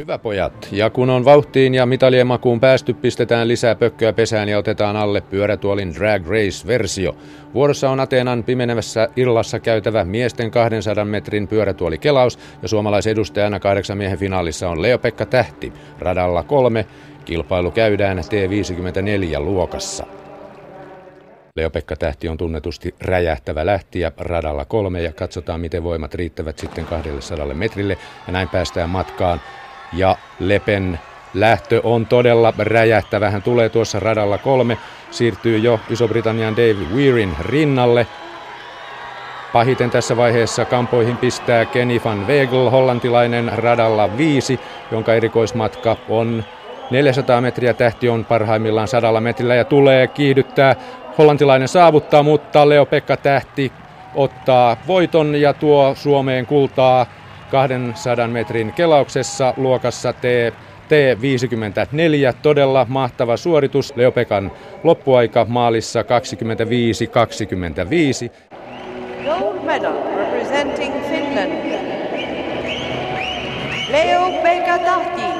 Hyvä pojat, ja kun on vauhtiin ja mitalien makuun päästy, pistetään lisää pökköä pesään ja otetaan alle pyörätuolin drag race-versio. Vuorossa on Ateenan pimenevässä illassa käytävä miesten 200 metrin pyörätuolikelaus ja suomalaisedustajana kahdeksan miehen finaalissa on Leo-Pekka Tähti. Radalla kolme, kilpailu käydään T54 luokassa. Leo-Pekka Tähti on tunnetusti räjähtävä lähtiä radalla kolme ja katsotaan miten voimat riittävät sitten 200 metrille ja näin päästään matkaan ja Lepen lähtö on todella räjähtävä. Hän tulee tuossa radalla kolme, siirtyy jo Iso-Britannian Dave Weirin rinnalle. Pahiten tässä vaiheessa kampoihin pistää Kenny van Wegel, hollantilainen radalla viisi, jonka erikoismatka on 400 metriä. Tähti on parhaimmillaan sadalla metrillä ja tulee kiihdyttää. Hollantilainen saavuttaa, mutta Leo-Pekka Tähti ottaa voiton ja tuo Suomeen kultaa 200 metrin kelauksessa luokassa T T54. Todella mahtava suoritus. Leopekan loppuaika maalissa 25-25. Gold medal representing Finland. Leo Pekka Tahti.